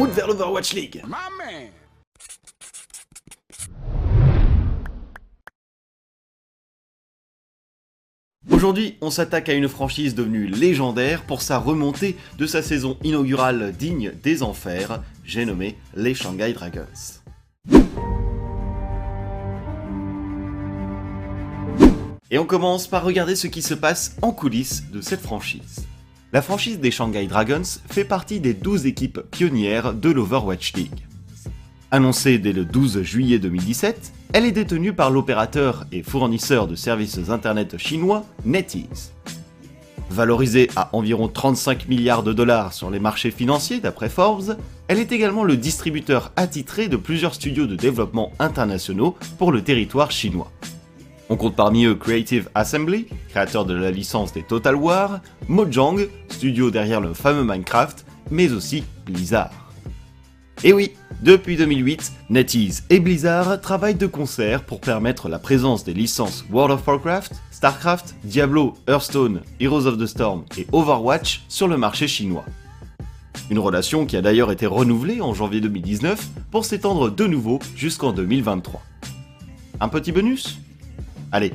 route vers l'Overwatch League Aujourd'hui, on s'attaque à une franchise devenue légendaire pour sa remontée de sa saison inaugurale digne des enfers, j'ai nommé les Shanghai Dragons. Et on commence par regarder ce qui se passe en coulisses de cette franchise. La franchise des Shanghai Dragons fait partie des 12 équipes pionnières de l'Overwatch League. Annoncée dès le 12 juillet 2017, elle est détenue par l'opérateur et fournisseur de services internet chinois NetEase. Valorisée à environ 35 milliards de dollars sur les marchés financiers d'après Forbes, elle est également le distributeur attitré de plusieurs studios de développement internationaux pour le territoire chinois. On compte parmi eux Creative Assembly, créateur de la licence des Total War, Mojang, studio derrière le fameux Minecraft, mais aussi Blizzard. Et oui, depuis 2008, NetEase et Blizzard travaillent de concert pour permettre la présence des licences World of Warcraft, StarCraft, Diablo, Hearthstone, Heroes of the Storm et Overwatch sur le marché chinois. Une relation qui a d'ailleurs été renouvelée en janvier 2019 pour s'étendre de nouveau jusqu'en 2023. Un petit bonus? Allez,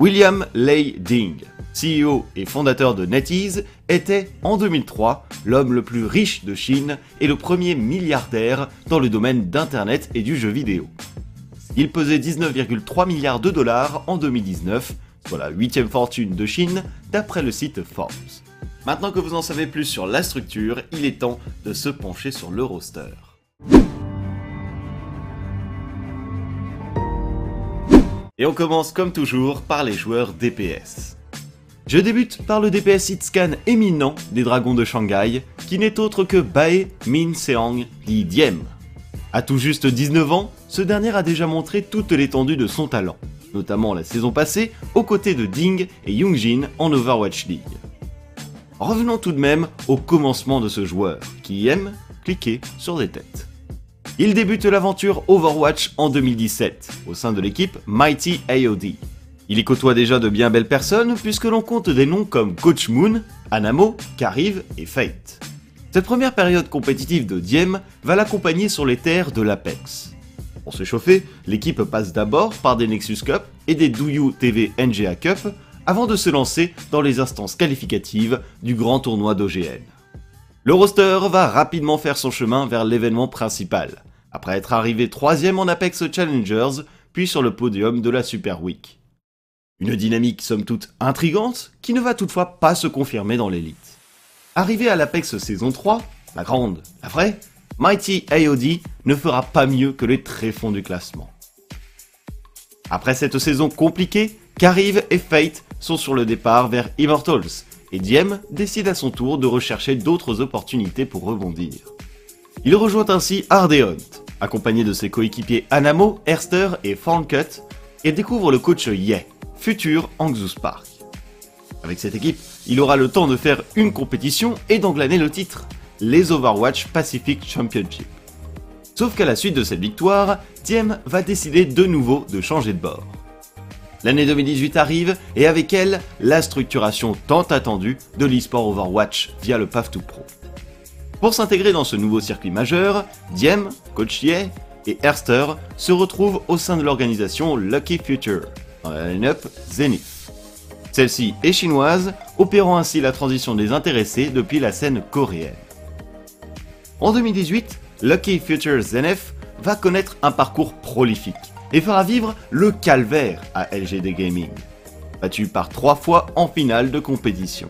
William Lei Ding, CEO et fondateur de NetEase, était en 2003 l'homme le plus riche de Chine et le premier milliardaire dans le domaine d'Internet et du jeu vidéo. Il pesait 19,3 milliards de dollars en 2019, soit la huitième fortune de Chine d'après le site Forbes. Maintenant que vous en savez plus sur la structure, il est temps de se pencher sur le roster. Et on commence comme toujours par les joueurs DPS. Je débute par le DPS hitscan éminent des Dragons de Shanghai, qui n'est autre que Bae Min Seong Li Diem. À tout juste 19 ans, ce dernier a déjà montré toute l'étendue de son talent, notamment la saison passée aux côtés de Ding et Youngjin en Overwatch League. Revenons tout de même au commencement de ce joueur, qui aime cliquer sur des têtes. Il débute l'aventure Overwatch en 2017, au sein de l'équipe Mighty AOD. Il y côtoie déjà de bien belles personnes, puisque l'on compte des noms comme Coach Moon, Anamo, Kariv et Fate. Cette première période compétitive de Diem va l'accompagner sur les terres de l'Apex. Pour se chauffer, l'équipe passe d'abord par des Nexus Cup et des Douyu TV NGA Cup avant de se lancer dans les instances qualificatives du grand tournoi d'OGN. Le roster va rapidement faire son chemin vers l'événement principal, après être arrivé troisième en Apex Challengers, puis sur le podium de la Super Week. Une dynamique somme toute intrigante, qui ne va toutefois pas se confirmer dans l'élite. Arrivé à l'Apex saison 3, la grande, la vraie, Mighty AOD ne fera pas mieux que les tréfonds du classement. Après cette saison compliquée, Carive et Fate sont sur le départ vers Immortals, et Diem décide à son tour de rechercher d'autres opportunités pour rebondir. Il rejoint ainsi Ardeont, accompagné de ses coéquipiers Anamo, Erster et Farncut, et découvre le coach Ye, futur Angzus Park. Avec cette équipe, il aura le temps de faire une compétition et d'englaner le titre, les Overwatch Pacific Championship. Sauf qu'à la suite de cette victoire, Diem va décider de nouveau de changer de bord. L'année 2018 arrive et avec elle, la structuration tant attendue de l'esport Overwatch via le Path to Pro. Pour s'intégrer dans ce nouveau circuit majeur, Diem, Coach Ye et Erster se retrouvent au sein de l'organisation Lucky Future, dans line-up Zenith. Celle-ci est chinoise, opérant ainsi la transition des intéressés depuis la scène coréenne. En 2018, Lucky Future Zenith va connaître un parcours prolifique et fera vivre le calvaire à LGD Gaming, battu par trois fois en finale de compétition.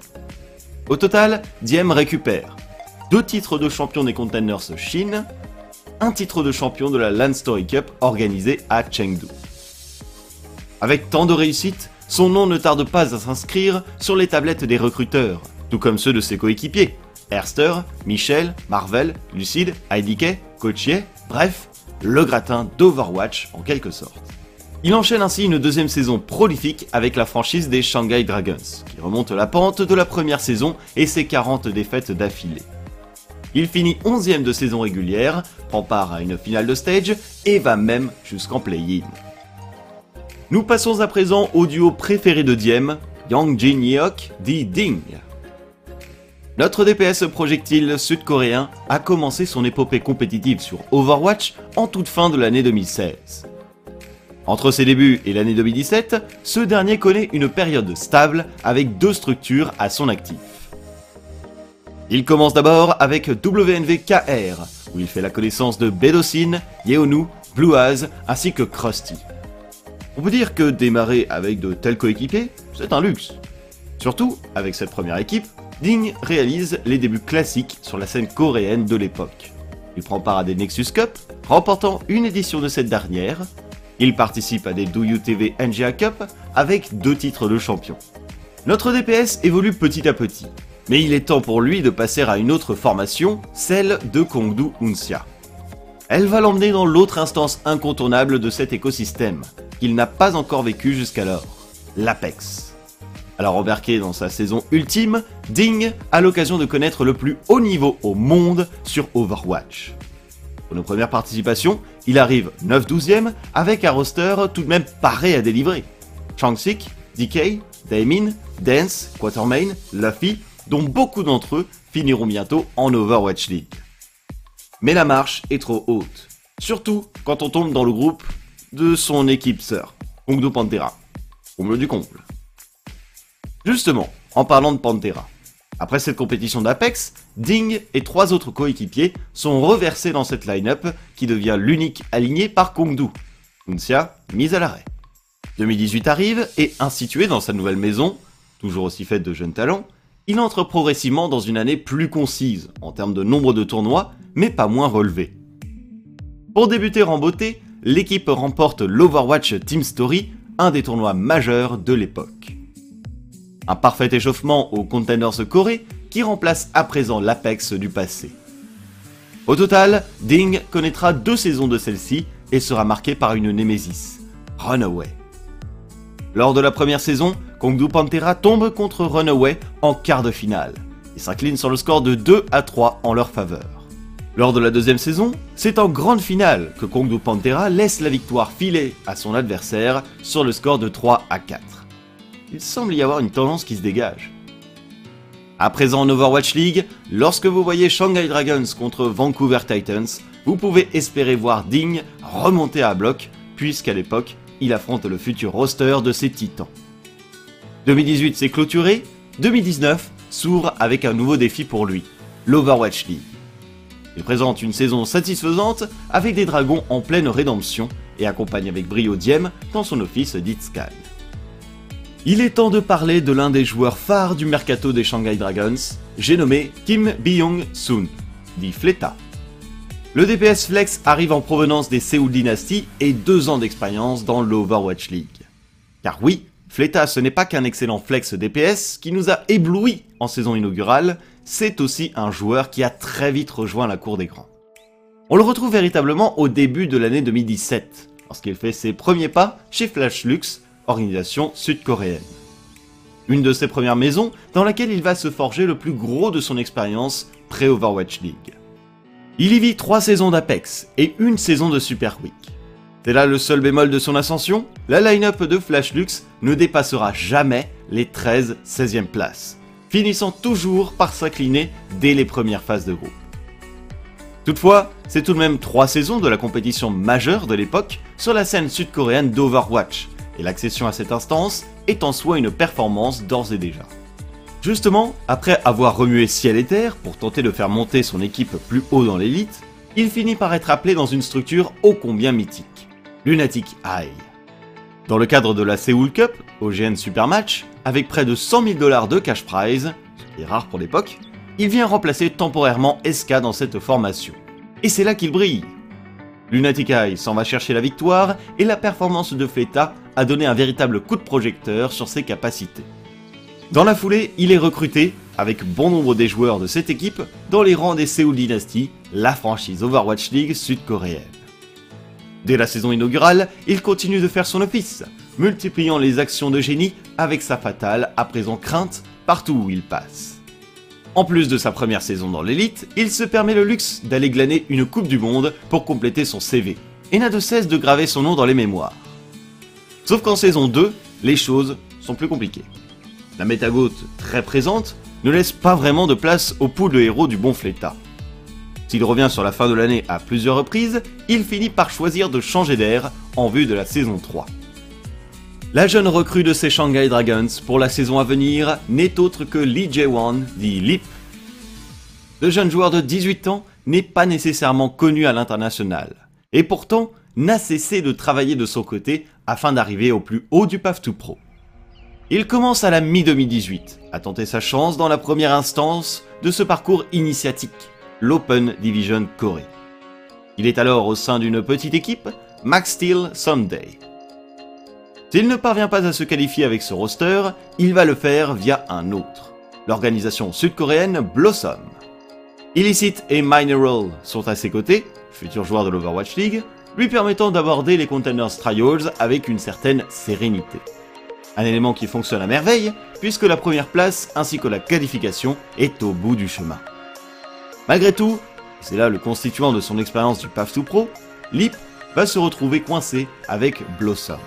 Au total, Diem récupère deux titres de champion des Containers Chine, un titre de champion de la Land Story Cup organisée à Chengdu. Avec tant de réussite, son nom ne tarde pas à s'inscrire sur les tablettes des recruteurs, tout comme ceux de ses coéquipiers, Erster, Michel, Marvel, Lucide, IDK, Coachier, bref, le gratin d'Overwatch en quelque sorte. Il enchaîne ainsi une deuxième saison prolifique avec la franchise des Shanghai Dragons, qui remonte la pente de la première saison et ses 40 défaites d'affilée. Il finit 11ème de saison régulière, prend part à une finale de stage et va même jusqu'en play-in. Nous passons à présent au duo préféré de Diem, Yang Jin Yeok dit Ding. Notre DPS projectile sud-coréen a commencé son épopée compétitive sur Overwatch en toute fin de l'année 2016. Entre ses débuts et l'année 2017, ce dernier connaît une période stable avec deux structures à son actif. Il commence d'abord avec WNVKR, où il fait la connaissance de Bedocin, Yeonu, Bluaz ainsi que Krusty. On peut dire que démarrer avec de tels coéquipiers, c'est un luxe. Surtout, avec cette première équipe, Ding réalise les débuts classiques sur la scène coréenne de l'époque. Il prend part à des Nexus Cup, remportant une édition de cette dernière. Il participe à des Do TV NGA Cup avec deux titres de champion. Notre DPS évolue petit à petit, mais il est temps pour lui de passer à une autre formation, celle de Kongdu Uncia. Elle va l'emmener dans l'autre instance incontournable de cet écosystème, qu'il n'a pas encore vécu jusqu'alors, l'Apex. Alors embarqué dans sa saison ultime, Ding a l'occasion de connaître le plus haut niveau au monde sur Overwatch. Pour nos premières participations, il arrive 9-12ème avec un roster tout de même paré à délivrer. Changsik, DK, Daemin, Dance, Quatermain, Luffy dont beaucoup d'entre eux finiront bientôt en Overwatch League. Mais la marche est trop haute, surtout quand on tombe dans le groupe de son équipe sœur, Kongdo Pantera. Comble du comble. Justement, en parlant de Pantera, après cette compétition d'Apex, Ding et trois autres coéquipiers sont reversés dans cette line-up qui devient l'unique aligné par Kongdu. Uncia mise à l'arrêt. 2018 arrive et institué dans sa nouvelle maison, toujours aussi faite de jeunes talents, il entre progressivement dans une année plus concise en termes de nombre de tournois, mais pas moins relevé. Pour débuter en beauté, l'équipe remporte l'Overwatch Team Story, un des tournois majeurs de l'époque. Un parfait échauffement aux Contenders Corée qui remplace à présent l'Apex du passé. Au total, Ding connaîtra deux saisons de celle-ci et sera marqué par une némésis, Runaway. Lors de la première saison, Kongdu Pantera tombe contre Runaway en quart de finale et s'incline sur le score de 2 à 3 en leur faveur. Lors de la deuxième saison, c'est en grande finale que Kongdu Pantera laisse la victoire filer à son adversaire sur le score de 3 à 4. Il semble y avoir une tendance qui se dégage. À présent en Overwatch League, lorsque vous voyez Shanghai Dragons contre Vancouver Titans, vous pouvez espérer voir Ding remonter à bloc, puisqu'à l'époque, il affronte le futur roster de ses titans. 2018 s'est clôturé, 2019 s'ouvre avec un nouveau défi pour lui, l'Overwatch League. Il présente une saison satisfaisante avec des dragons en pleine rédemption et accompagne avec brio Diem dans son office d'Itsky. Il est temps de parler de l'un des joueurs phares du mercato des Shanghai Dragons, j'ai nommé Kim Byung-soon, dit Fleta. Le DPS Flex arrive en provenance des Seoul Dynasty et deux ans d'expérience dans l'Overwatch League. Car oui, Fleta ce n'est pas qu'un excellent flex DPS qui nous a éblouis en saison inaugurale, c'est aussi un joueur qui a très vite rejoint la cour des grands. On le retrouve véritablement au début de l'année 2017, lorsqu'il fait ses premiers pas chez Flash Lux, organisation sud-coréenne. Une de ses premières maisons dans laquelle il va se forger le plus gros de son expérience pré-Overwatch League. Il y vit 3 saisons d'Apex et une saison de Super Week. C'est là le seul bémol de son ascension, la line-up de Flash Lux ne dépassera jamais les 13-16e places, finissant toujours par s'incliner dès les premières phases de groupe. Toutefois, c'est tout de même 3 saisons de la compétition majeure de l'époque sur la scène sud-coréenne d'Overwatch, et l'accession à cette instance est en soi une performance d'ores et déjà. Justement, après avoir remué ciel et terre pour tenter de faire monter son équipe plus haut dans l'élite, il finit par être appelé dans une structure ô combien mythique, Lunatic High. Dans le cadre de la Seoul Cup, OGN Supermatch, avec près de 100 000 dollars de cash prize, ce qui est rare pour l'époque, il vient remplacer temporairement SK dans cette formation. Et c'est là qu'il brille. Lunatic High s'en va chercher la victoire et la performance de Fleta a donné un véritable coup de projecteur sur ses capacités. Dans la foulée, il est recruté, avec bon nombre des joueurs de cette équipe, dans les rangs des Seoul Dynasty, la franchise Overwatch League sud-coréenne. Dès la saison inaugurale, il continue de faire son office, multipliant les actions de génie avec sa fatale, à présent crainte, partout où il passe. En plus de sa première saison dans l'élite, il se permet le luxe d'aller glaner une Coupe du Monde pour compléter son CV, et n'a de cesse de graver son nom dans les mémoires. Sauf qu'en saison 2, les choses sont plus compliquées. La métagote très présente ne laisse pas vraiment de place au de héros du bon Fleta. S'il revient sur la fin de l'année à plusieurs reprises, il finit par choisir de changer d'air en vue de la saison 3. La jeune recrue de ces Shanghai Dragons pour la saison à venir n'est autre que Lee Jae-won, dit Lip. Le jeune joueur de 18 ans n'est pas nécessairement connu à l'international, et pourtant n'a cessé de travailler de son côté afin d'arriver au plus haut du PAF 2 Pro. Il commence à la mi-2018 à tenter sa chance dans la première instance de ce parcours initiatique, l'Open Division Corée. Il est alors au sein d'une petite équipe, Max Steel Sunday. S'il ne parvient pas à se qualifier avec ce roster, il va le faire via un autre, l'organisation sud-coréenne Blossom. Illicit et Mineral sont à ses côtés, futurs joueurs de l'Overwatch League, lui permettant d'aborder les Containers Trials avec une certaine sérénité. Un élément qui fonctionne à merveille, puisque la première place ainsi que la qualification est au bout du chemin. Malgré tout, c'est là le constituant de son expérience du PAF 2 Pro, Lip va se retrouver coincé avec Blossom.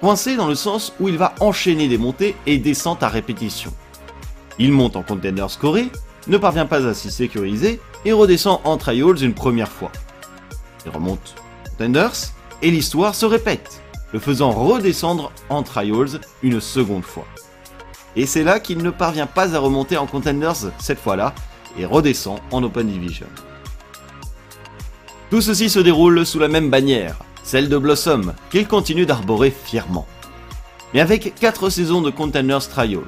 Coincé dans le sens où il va enchaîner des montées et descentes à répétition. Il monte en Contenders scoré, ne parvient pas à s'y sécuriser et redescend en Trials une première fois. Il remonte Contenders et l'histoire se répète, le faisant redescendre en Trials une seconde fois. Et c'est là qu'il ne parvient pas à remonter en Contenders cette fois-là et redescend en Open Division. Tout ceci se déroule sous la même bannière, celle de Blossom, qu'il continue d'arborer fièrement. Mais avec 4 saisons de Contenders Trials,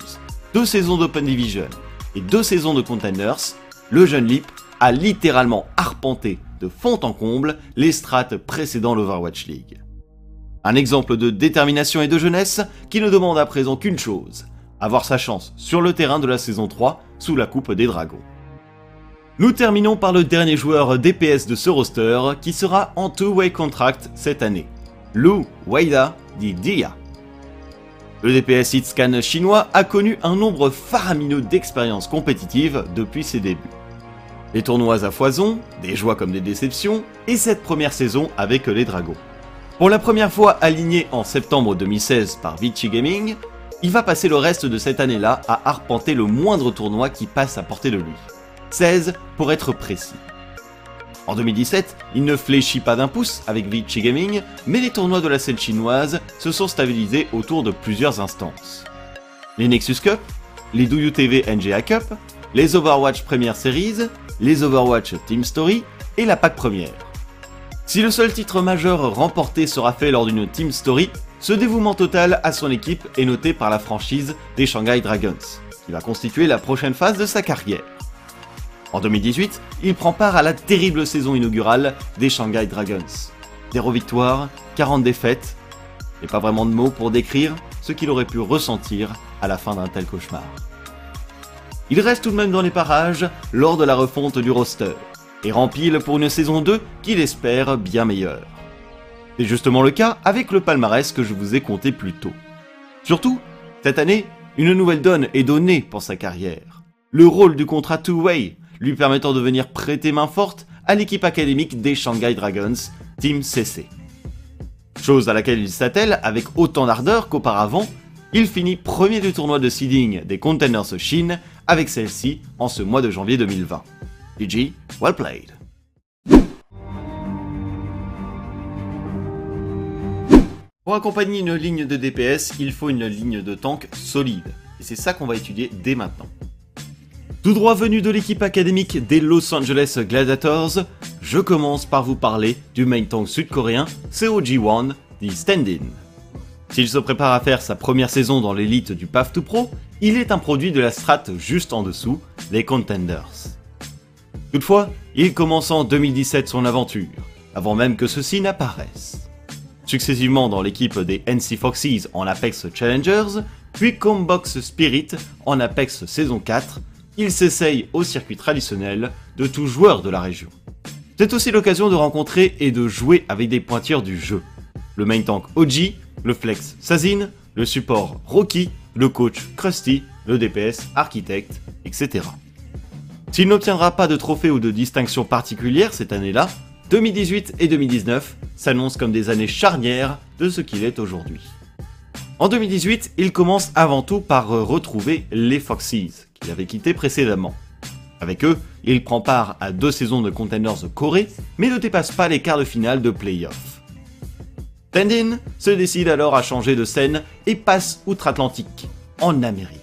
2 saisons d'Open Division et 2 saisons de Contenders, le jeune Lip a littéralement arpenté de fond en comble les strates précédant l'Overwatch League. Un exemple de détermination et de jeunesse qui ne demande à présent qu'une chose, avoir sa chance sur le terrain de la saison 3 sous la coupe des dragons. Nous terminons par le dernier joueur DPS de ce roster qui sera en two-way contract cette année, Lu Weida dit Dia. Le DPS Hitscan chinois a connu un nombre faramineux d'expériences compétitives depuis ses débuts. Des tournois à foison, des joies comme des déceptions, et cette première saison avec les Dragons. Pour la première fois aligné en septembre 2016 par Vichy Gaming, il va passer le reste de cette année-là à arpenter le moindre tournoi qui passe à portée de lui. 16 pour être précis. En 2017, il ne fléchit pas d'un pouce avec Vichy Gaming, mais les tournois de la scène chinoise se sont stabilisés autour de plusieurs instances. Les Nexus Cup, les Douyu TV NGA Cup, les Overwatch Premier Series, les Overwatch Team Story et la PAC première. Si le seul titre majeur remporté sera fait lors d'une Team Story, ce dévouement total à son équipe est noté par la franchise des Shanghai Dragons, qui va constituer la prochaine phase de sa carrière. En 2018, il prend part à la terrible saison inaugurale des Shanghai Dragons. 0 victoires, 40 défaites, et pas vraiment de mots pour décrire ce qu'il aurait pu ressentir à la fin d'un tel cauchemar. Il reste tout de même dans les parages lors de la refonte du roster, et rempile pour une saison 2 qu'il espère bien meilleure. C'est justement le cas avec le palmarès que je vous ai compté plus tôt. Surtout, cette année, une nouvelle donne est donnée pour sa carrière. Le rôle du contrat two-way, lui permettant de venir prêter main forte à l'équipe académique des Shanghai Dragons, Team CC. Chose à laquelle il s'attelle avec autant d'ardeur qu'auparavant, il finit premier du tournoi de seeding des Containers Chine avec celle-ci en ce mois de janvier 2020. GG, well played. Pour accompagner une ligne de DPS, il faut une ligne de tank solide. Et c'est ça qu'on va étudier dès maintenant. Tout droit venu de l'équipe académique des Los Angeles Gladiators, je commence par vous parler du main tank sud-coréen COG1, dit Stand-In. S'il se prépare à faire sa première saison dans l'élite du PAF 2 Pro, il est un produit de la strat juste en dessous, les Contenders. Toutefois, il commence en 2017 son aventure, avant même que n'apparaisse. Successivement dans l'équipe des NC Foxes en Apex Challengers, puis Combox Spirit en Apex saison 4, il s'essaye au circuit traditionnel de tout joueur de la région. C'est aussi l'occasion de rencontrer et de jouer avec des pointures du jeu. Le main tank OG, le flex Sazin, le support Rocky, le coach Krusty, le DPS Architect, etc. S'il n'obtiendra pas de trophée ou de distinction particulière cette année-là, 2018 et 2019 s'annoncent comme des années charnières de ce qu'il est aujourd'hui. En 2018, il commence avant tout par retrouver les Foxes, qu'il avait quittés précédemment. Avec eux, il prend part à deux saisons de Contenders Corée, mais ne dépasse pas les quarts de finale de playoff. Tendin se décide alors à changer de scène et passe outre-Atlantique, en Amérique.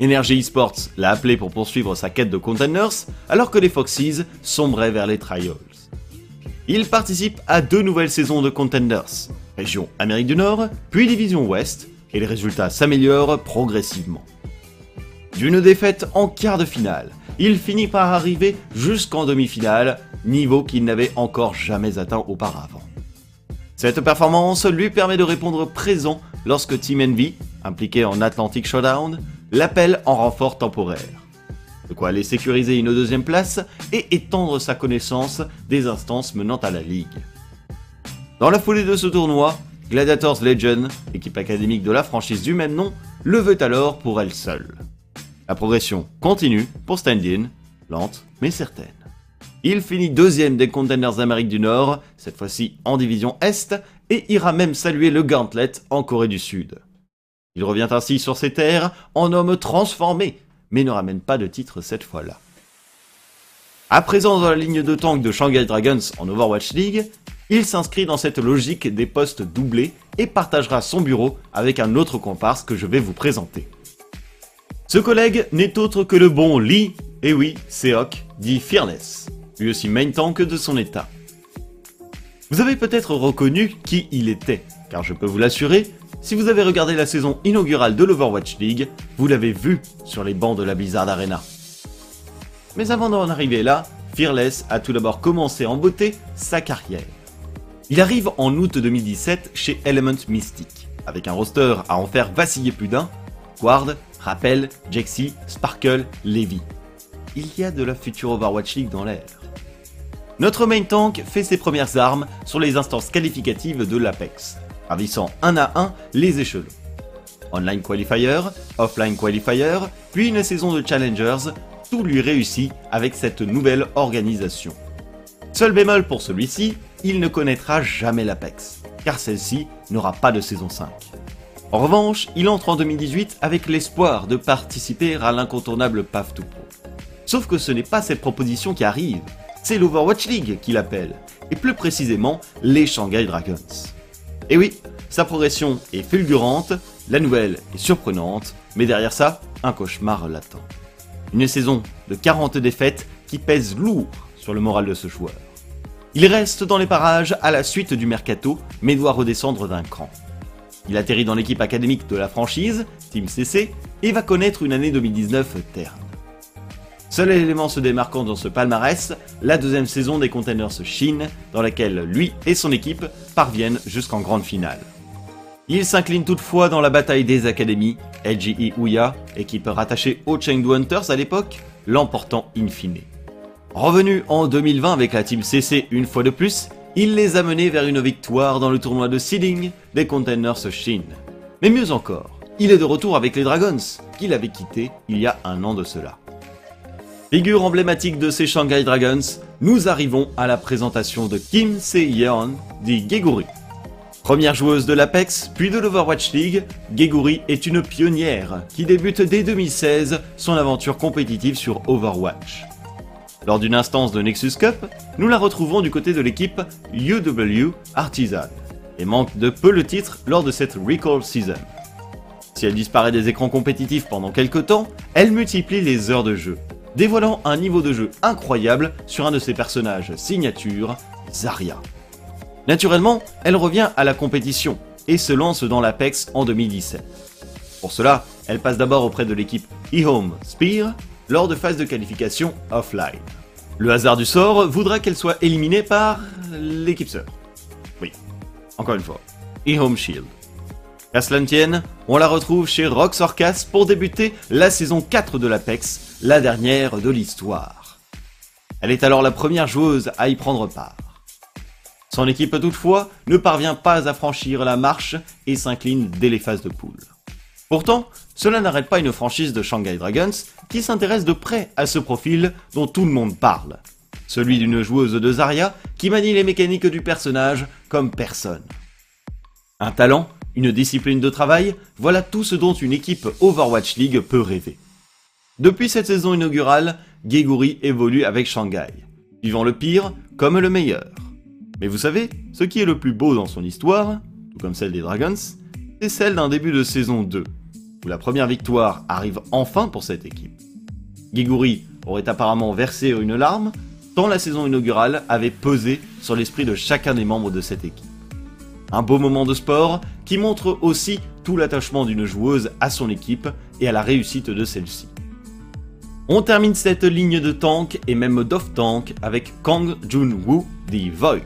Energy Esports l'a appelé pour poursuivre sa quête de Contenders, alors que les Foxes sombraient vers les Trials. Il participe à deux nouvelles saisons de Contenders, région Amérique du Nord, puis Division Ouest, et les résultats s'améliorent progressivement. D'une défaite en quart de finale, il finit par arriver jusqu'en demi-finale, niveau qu'il n'avait encore jamais atteint auparavant. Cette performance lui permet de répondre présent lorsque Team Envy, impliqué en Atlantic Showdown, l'appelle en renfort temporaire. De quoi aller sécuriser une deuxième place et étendre sa connaissance des instances menant à la Ligue. Dans la foulée de ce tournoi, Gladiators Legend, équipe académique de la franchise du même nom, le veut alors pour elle seule. La progression continue pour stand-in, lente mais certaine. Il finit deuxième des Contenders d'Amérique du Nord, cette fois-ci en division Est, et ira même saluer le Gauntlet en Corée du Sud. Il revient ainsi sur ses terres en homme transformé, mais ne ramène pas de titre cette fois-là. À présent dans la ligne de tank de Shanghai Dragons en Overwatch League, il s'inscrit dans cette logique des postes doublés et partagera son bureau avec un autre comparse que je vais vous présenter. Ce collègue n'est autre que le bon Lee, et oui, Seok, dit Fearless, lui aussi main tank de son état. Vous avez peut-être reconnu qui il était, car je peux vous l'assurer, si vous avez regardé la saison inaugurale de l'Overwatch League, vous l'avez vu sur les bancs de la Blizzard Arena. Mais avant d'en arriver là, Fearless a tout d'abord commencé en beauté sa carrière. Il arrive en août 2017 chez Element Mystic, avec un roster à en faire vaciller plus d'un, Quard, Rappel, Jexy, Sparkle, Levy. Il y a de la future Overwatch League dans l'air. Notre main tank fait ses premières armes sur les instances qualificatives de l'Apex, ravissant un à un les échelons. Online Qualifier, Offline Qualifier, puis une saison de Challengers, tout lui réussit avec cette nouvelle organisation. Seul bémol pour celui-ci, il ne connaîtra jamais l'Apex, car celle-ci n'aura pas de saison 5. En revanche, il entre en 2018 avec l'espoir de participer à l'incontournable Path to Pro. Sauf que ce n'est pas cette proposition qui arrive, c'est l'Overwatch League qui l'appelle, et plus précisément les Shanghai Dragons. Et oui, sa progression est fulgurante, la nouvelle est surprenante, mais derrière ça, un cauchemar latent. Une saison de 40 défaites qui pèse lourd sur le moral de ce joueur. Il reste dans les parages à la suite du mercato, mais doit redescendre d'un cran. Il atterrit dans l'équipe académique de la franchise, Team CC, et va connaître une année 2019 terne. Seul élément se démarquant dans ce palmarès, la deuxième saison des Containers Chine, dans laquelle lui et son équipe parviennent jusqu'en grande finale. Il s'incline toutefois dans la bataille des académies, LGE Ouya, équipe rattachée aux Chengdu Hunters à l'époque, l'emportant in fine. Revenu en 2020 avec la team CC une fois de plus, il les a menés vers une victoire dans le tournoi de seeding des Containers Shin. Mais mieux encore, il est de retour avec les Dragons, qu'il avait quittés il y a un an de cela. Figure emblématique de ces Shanghai Dragons, nous arrivons à la présentation de Kim Se-yeon, dit Geguri. Première joueuse de l'Apex, puis de l'Overwatch League, Geguri est une pionnière qui débute dès 2016 son aventure compétitive sur Overwatch. Lors d'une instance de Nexus Cup, nous la retrouvons du côté de l'équipe UW Artisan, et manque de peu le titre lors de cette Recall Season. Si elle disparaît des écrans compétitifs pendant quelques temps, elle multiplie les heures de jeu, dévoilant un niveau de jeu incroyable sur un de ses personnages signature, Zarya. Naturellement, elle revient à la compétition et se lance dans l'Apex en 2017. Pour cela, elle passe d'abord auprès de l'équipe eHome Spear lors de phases de qualification offline. Le hasard du sort voudra qu'elle soit éliminée par l'équipe sœur. Oui, encore une fois. Et Home Shield. Qu'à cela tienne, on la retrouve chez Rox Orcas pour débuter la saison 4 de l'Apex, la dernière de l'histoire. Elle est alors la première joueuse à y prendre part. Son équipe toutefois ne parvient pas à franchir la marche et s'incline dès les phases de poule. Pourtant, cela n'arrête pas une franchise de Shanghai Dragons qui s'intéresse de près à ce profil dont tout le monde parle. Celui d'une joueuse de Zarya qui manie les mécaniques du personnage comme personne. Un talent, une discipline de travail, voilà tout ce dont une équipe Overwatch League peut rêver. Depuis cette saison inaugurale, Geguri évolue avec Shanghai, vivant le pire comme le meilleur. Mais vous savez, ce qui est le plus beau dans son histoire, tout comme celle des Dragons, c'est celle d'un début de saison 2, où la première victoire arrive enfin pour cette équipe. Geguri aurait apparemment versé une larme, tant la saison inaugurale avait pesé sur l'esprit de chacun des membres de cette équipe. Un beau moment de sport qui montre aussi tout l'attachement d'une joueuse à son équipe et à la réussite de celle-ci. On termine cette ligne de tank et même d'off-tank avec Kang Jun-woo, The Void.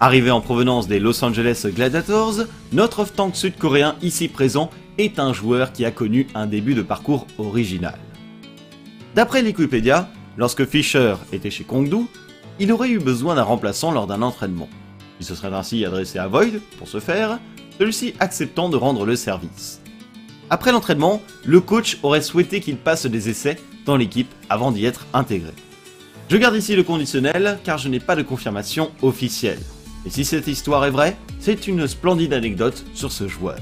Arrivé en provenance des Los Angeles Gladiators, notre off-tank sud-coréen ici présent est un joueur qui a connu un début de parcours original. D'après Wikipédia, lorsque Fisher était chez Kongdu, il aurait eu besoin d'un remplaçant lors d'un entraînement. Il se serait ainsi adressé à Void pour ce faire, celui-ci acceptant de rendre le service. Après l'entraînement, le coach aurait souhaité qu'il passe des essais dans l'équipe avant d'y être intégré. Je garde ici le conditionnel car je n'ai pas de confirmation officielle. Et si cette histoire est vraie, c'est une splendide anecdote sur ce joueur.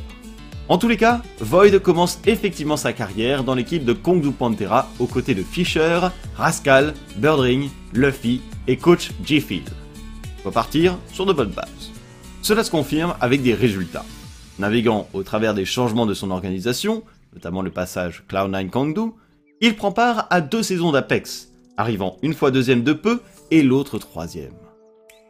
En tous les cas, Void commence effectivement sa carrière dans l'équipe de Kongdu Pantera aux côtés de Fisher, Rascal, Birdring, Luffy et coach G-Field partir sur de bonnes bases. Cela se confirme avec des résultats. Naviguant au travers des changements de son organisation, notamment le passage Cloud9 Kangdu, il prend part à deux saisons d'Apex, arrivant une fois deuxième de peu et l'autre troisième.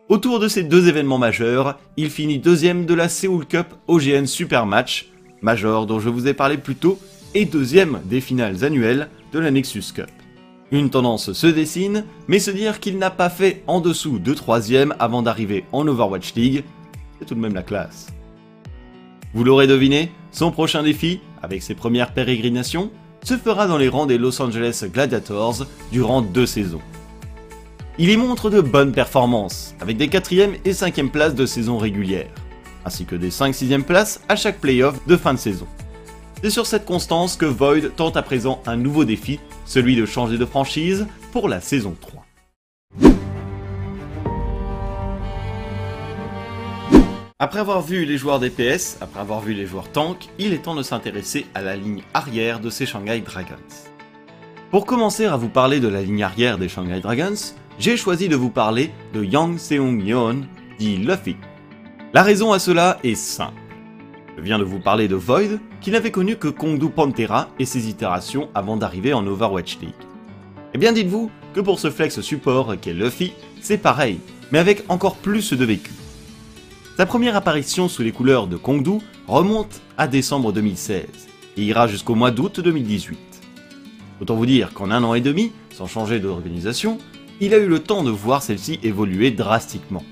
Autour de ces deux événements majeurs, il finit deuxième de la Seoul Cup OGN Super Match, major dont je vous ai parlé plus tôt, et deuxième des finales annuelles de la Nexus Cup. Une tendance se dessine, mais se dire qu'il n'a pas fait en dessous de 3 avant d'arriver en Overwatch League, c'est tout de même la classe. Vous l'aurez deviné, son prochain défi, avec ses premières pérégrinations, se fera dans les rangs des Los Angeles Gladiators durant deux saisons. Il y montre de bonnes performances, avec des 4e et 5e places de saison régulière, ainsi que des 5-6e places à chaque playoff de fin de saison. C'est sur cette constance que Void tente à présent un nouveau défi celui de changer de franchise pour la saison 3. Après avoir vu les joueurs DPS, après avoir vu les joueurs tank, il est temps de s'intéresser à la ligne arrière de ces Shanghai Dragons. Pour commencer à vous parler de la ligne arrière des Shanghai Dragons, j'ai choisi de vous parler de Yang Seung Yeon, dit Luffy. La raison à cela est simple. Je viens de vous parler de Void, qui n'avait connu que Kongdu Pantera et ses itérations avant d'arriver en Overwatch League. Eh bien dites-vous que pour ce flex support qu'est Luffy, c'est pareil, mais avec encore plus de vécu. Sa première apparition sous les couleurs de Kongdu remonte à décembre 2016 et ira jusqu'au mois d'août 2018. Autant vous dire qu'en un an et demi, sans changer d'organisation, il a eu le temps de voir celle-ci évoluer drastiquement.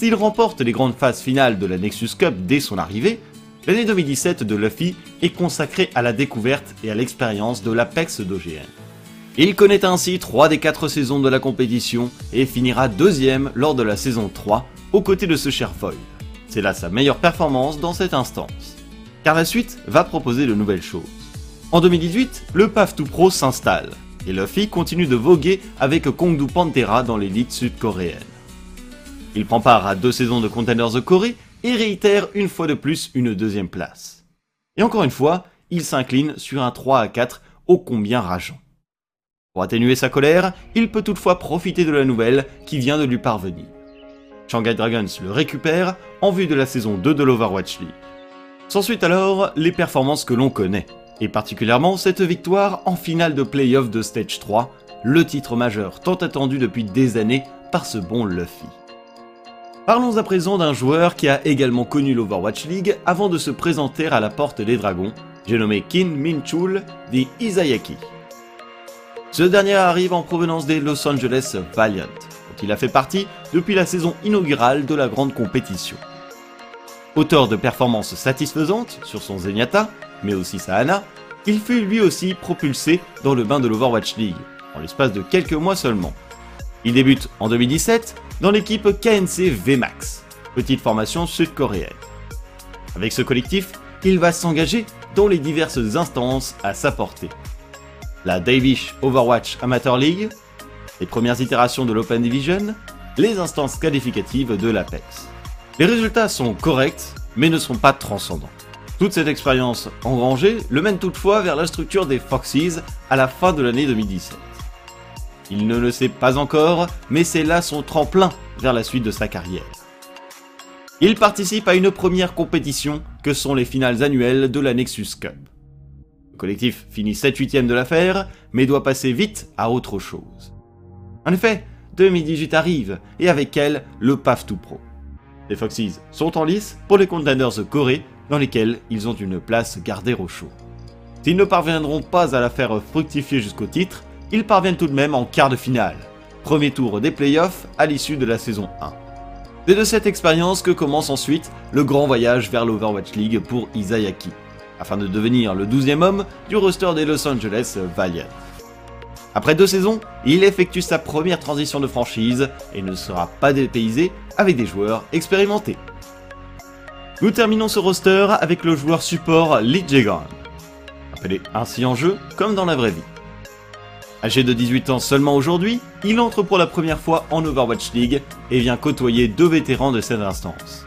S'il remporte les grandes phases finales de la Nexus Cup dès son arrivée, l'année 2017 de Luffy est consacrée à la découverte et à l'expérience de l'Apex d'OGN. Il connaît ainsi 3 des 4 saisons de la compétition et finira deuxième lors de la saison 3 aux côtés de ce cher Foy. C'est là sa meilleure performance dans cette instance. Car la suite va proposer de nouvelles choses. En 2018, le PAF 2 Pro s'installe et Luffy continue de voguer avec Kongdu Pantera dans l'élite sud-coréenne. Il prend part à deux saisons de Contenders of Corée et réitère une fois de plus une deuxième place. Et encore une fois, il s'incline sur un 3 à 4 ô combien rageant. Pour atténuer sa colère, il peut toutefois profiter de la nouvelle qui vient de lui parvenir. Shanghai Dragons le récupère en vue de la saison 2 de l'Overwatch League. S'ensuit alors les performances que l'on connaît, et particulièrement cette victoire en finale de playoff de Stage 3, le titre majeur tant attendu depuis des années par ce bon Luffy. Parlons à présent d'un joueur qui a également connu l'Overwatch League avant de se présenter à la porte des dragons, j'ai nommé Kin Min-chul dit Izayaki. Ce dernier arrive en provenance des Los Angeles Valiant, dont il a fait partie depuis la saison inaugurale de la grande compétition. Auteur de performances satisfaisantes sur son Zenyatta, mais aussi sa Hana, il fut lui aussi propulsé dans le bain de l'Overwatch League, en l'espace de quelques mois seulement. Il débute en 2017 dans l'équipe KNC VMAX, petite formation sud-coréenne. Avec ce collectif, il va s'engager dans les diverses instances à sa portée. La Davish Overwatch Amateur League, les premières itérations de l'Open Division, les instances qualificatives de l'Apex. Les résultats sont corrects, mais ne sont pas transcendants. Toute cette expérience engrangée le mène toutefois vers la structure des Foxes à la fin de l'année 2017. Il ne le sait pas encore, mais c'est là son tremplin vers la suite de sa carrière. Il participe à une première compétition que sont les finales annuelles de la Nexus Cup. Le collectif finit 7-8ème de l'affaire, mais doit passer vite à autre chose. En effet, 2018 arrive, et avec elle, le PAF tout pro. Les Foxes sont en lice pour les Contenders de Corée, dans lesquels ils ont une place gardée au chaud. S'ils ne parviendront pas à la faire fructifier jusqu'au titre, ils parviennent tout de même en quart de finale, premier tour des playoffs à l'issue de la saison 1. C'est de cette expérience que commence ensuite le grand voyage vers l'Overwatch League pour Isayaki, afin de devenir le 12e homme du roster des Los Angeles Valiant. Après deux saisons, il effectue sa première transition de franchise et ne sera pas dépaysé avec des joueurs expérimentés. Nous terminons ce roster avec le joueur support Lee Jagan, appelé ainsi en jeu comme dans la vraie vie. Âgé de 18 ans seulement aujourd'hui, il entre pour la première fois en Overwatch League et vient côtoyer deux vétérans de cette instance.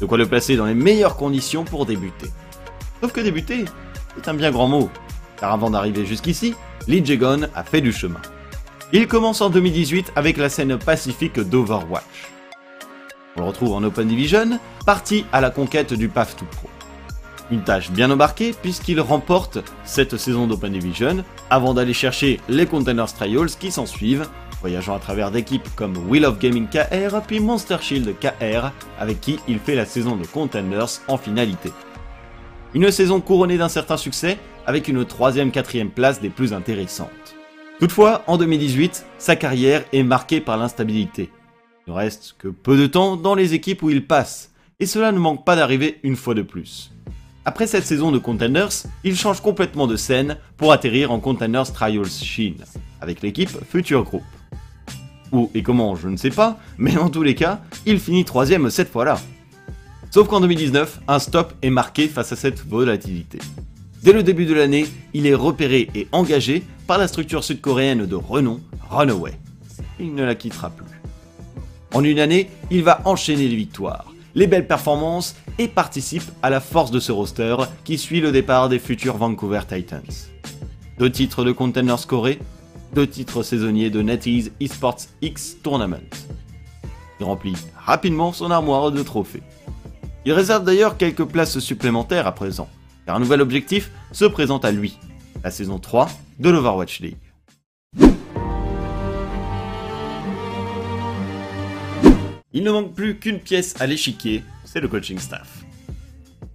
De quoi le placer dans les meilleures conditions pour débuter. Sauf que débuter, c'est un bien grand mot, car avant d'arriver jusqu'ici, Lee Jagon a fait du chemin. Il commence en 2018 avec la scène pacifique d'Overwatch. On le retrouve en Open Division, parti à la conquête du PAF 2 Pro. Une tâche bien embarquée puisqu'il remporte cette saison d'Open Division avant d'aller chercher les Containers Trials qui s'en suivent, voyageant à travers d'équipes comme Wheel of Gaming KR puis Monster Shield KR avec qui il fait la saison de Containers en finalité. Une saison couronnée d'un certain succès avec une troisième quatrième place des plus intéressantes. Toutefois, en 2018, sa carrière est marquée par l'instabilité. Il ne reste que peu de temps dans les équipes où il passe, et cela ne manque pas d'arriver une fois de plus. Après cette saison de Contenders, il change complètement de scène pour atterrir en Contenders Trials Chine, avec l'équipe Future Group. Où et comment, je ne sais pas, mais en tous les cas, il finit troisième cette fois-là. Sauf qu'en 2019, un stop est marqué face à cette volatilité. Dès le début de l'année, il est repéré et engagé par la structure sud-coréenne de renom Runaway. Il ne la quittera plus. En une année, il va enchaîner les victoires, les belles performances et participe à la force de ce roster qui suit le départ des futurs Vancouver Titans. Deux titres de Container scorés, deux titres saisonniers de NetEase Esports X Tournament. Il remplit rapidement son armoire de trophées. Il réserve d'ailleurs quelques places supplémentaires à présent, car un nouvel objectif se présente à lui, la saison 3 de l'Overwatch League. Il ne manque plus qu'une pièce à l'échiquier, c'est le coaching staff.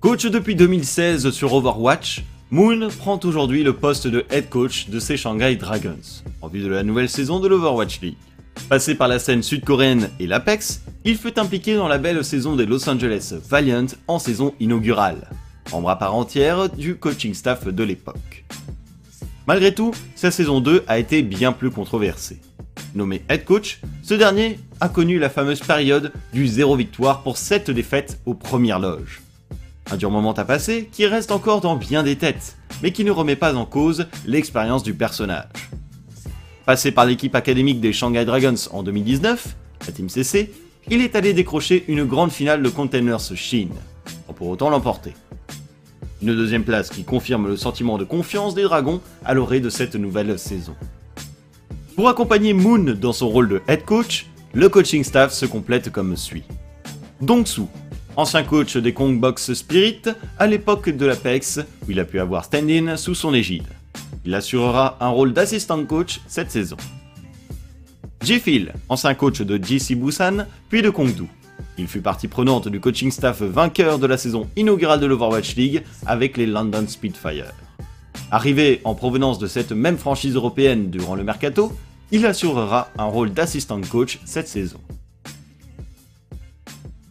Coach depuis 2016 sur Overwatch, Moon prend aujourd'hui le poste de head coach de ces Shanghai Dragons, en vue de la nouvelle saison de l'Overwatch League. Passé par la scène sud-coréenne et l'Apex, il fut impliqué dans la belle saison des Los Angeles Valiant en saison inaugurale, membre à part entière du coaching staff de l'époque. Malgré tout, sa saison 2 a été bien plus controversée. Nommé head coach, ce dernier a connu la fameuse période du zéro victoire pour 7 défaites aux premières loges. Un dur moment à passer qui reste encore dans bien des têtes, mais qui ne remet pas en cause l'expérience du personnage. Passé par l'équipe académique des Shanghai Dragons en 2019, la Team CC, il est allé décrocher une grande finale de Containers Chine, sans pour autant l'emporter. Une deuxième place qui confirme le sentiment de confiance des Dragons à l'orée de cette nouvelle saison. Pour accompagner Moon dans son rôle de head coach, le coaching staff se complète comme suit. Dongsu, ancien coach des Kongbox Spirit à l'époque de l'Apex, où il a pu avoir stand-in sous son égide. Il assurera un rôle d'assistant coach cette saison. J-Phil, ancien coach de JC Busan, puis de Kongdu. Il fut partie prenante du coaching staff vainqueur de la saison inaugurale de l'Overwatch League avec les London Spitfire. Arrivé en provenance de cette même franchise européenne durant le mercato, il assurera un rôle d'assistant coach cette saison.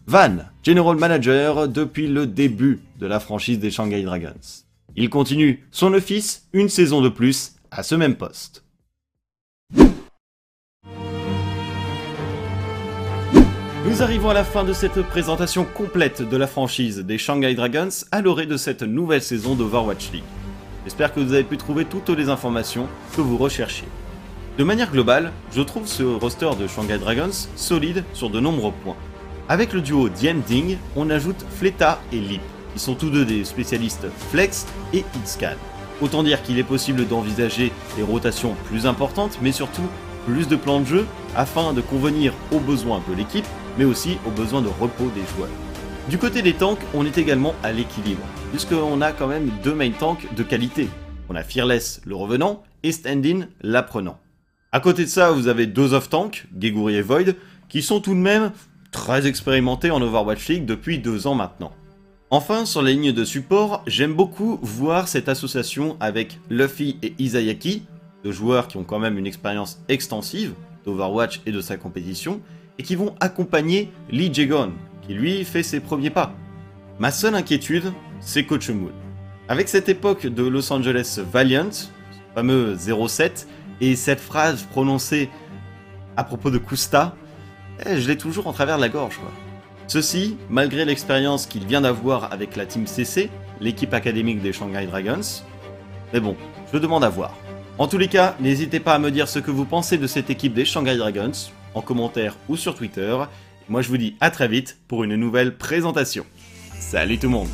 Van, General Manager depuis le début de la franchise des Shanghai Dragons. Il continue son office une saison de plus à ce même poste. Nous arrivons à la fin de cette présentation complète de la franchise des Shanghai Dragons à l'orée de cette nouvelle saison d'Overwatch League. J'espère que vous avez pu trouver toutes les informations que vous recherchiez. De manière globale, je trouve ce roster de Shanghai Dragons solide sur de nombreux points. Avec le duo Ding, on ajoute Fleta et Lip. Ils sont tous deux des spécialistes flex et hitscan. Autant dire qu'il est possible d'envisager des rotations plus importantes, mais surtout plus de plans de jeu afin de convenir aux besoins de l'équipe, mais aussi aux besoins de repos des joueurs. Du côté des tanks, on est également à l'équilibre, puisqu'on a quand même deux main tanks de qualité. On a Fearless, le revenant, et Standin, l'apprenant. À côté de ça, vous avez deux off-tanks, Geguri et Void, qui sont tout de même très expérimentés en Overwatch League depuis deux ans maintenant. Enfin, sur la ligne de support, j'aime beaucoup voir cette association avec Luffy et Izayaki, deux joueurs qui ont quand même une expérience extensive d'Overwatch et de sa compétition, et qui vont accompagner Lee Jagon, qui lui fait ses premiers pas. Ma seule inquiétude, c'est Coach Moon. Avec cette époque de Los Angeles Valiant, fameux 07, et cette phrase prononcée à propos de Kusta, eh, je l'ai toujours en travers de la gorge. Ceci, malgré l'expérience qu'il vient d'avoir avec la Team CC, l'équipe académique des Shanghai Dragons. Mais bon, je demande à voir. En tous les cas, n'hésitez pas à me dire ce que vous pensez de cette équipe des Shanghai Dragons, en commentaire ou sur Twitter. Moi je vous dis à très vite pour une nouvelle présentation. Salut tout le monde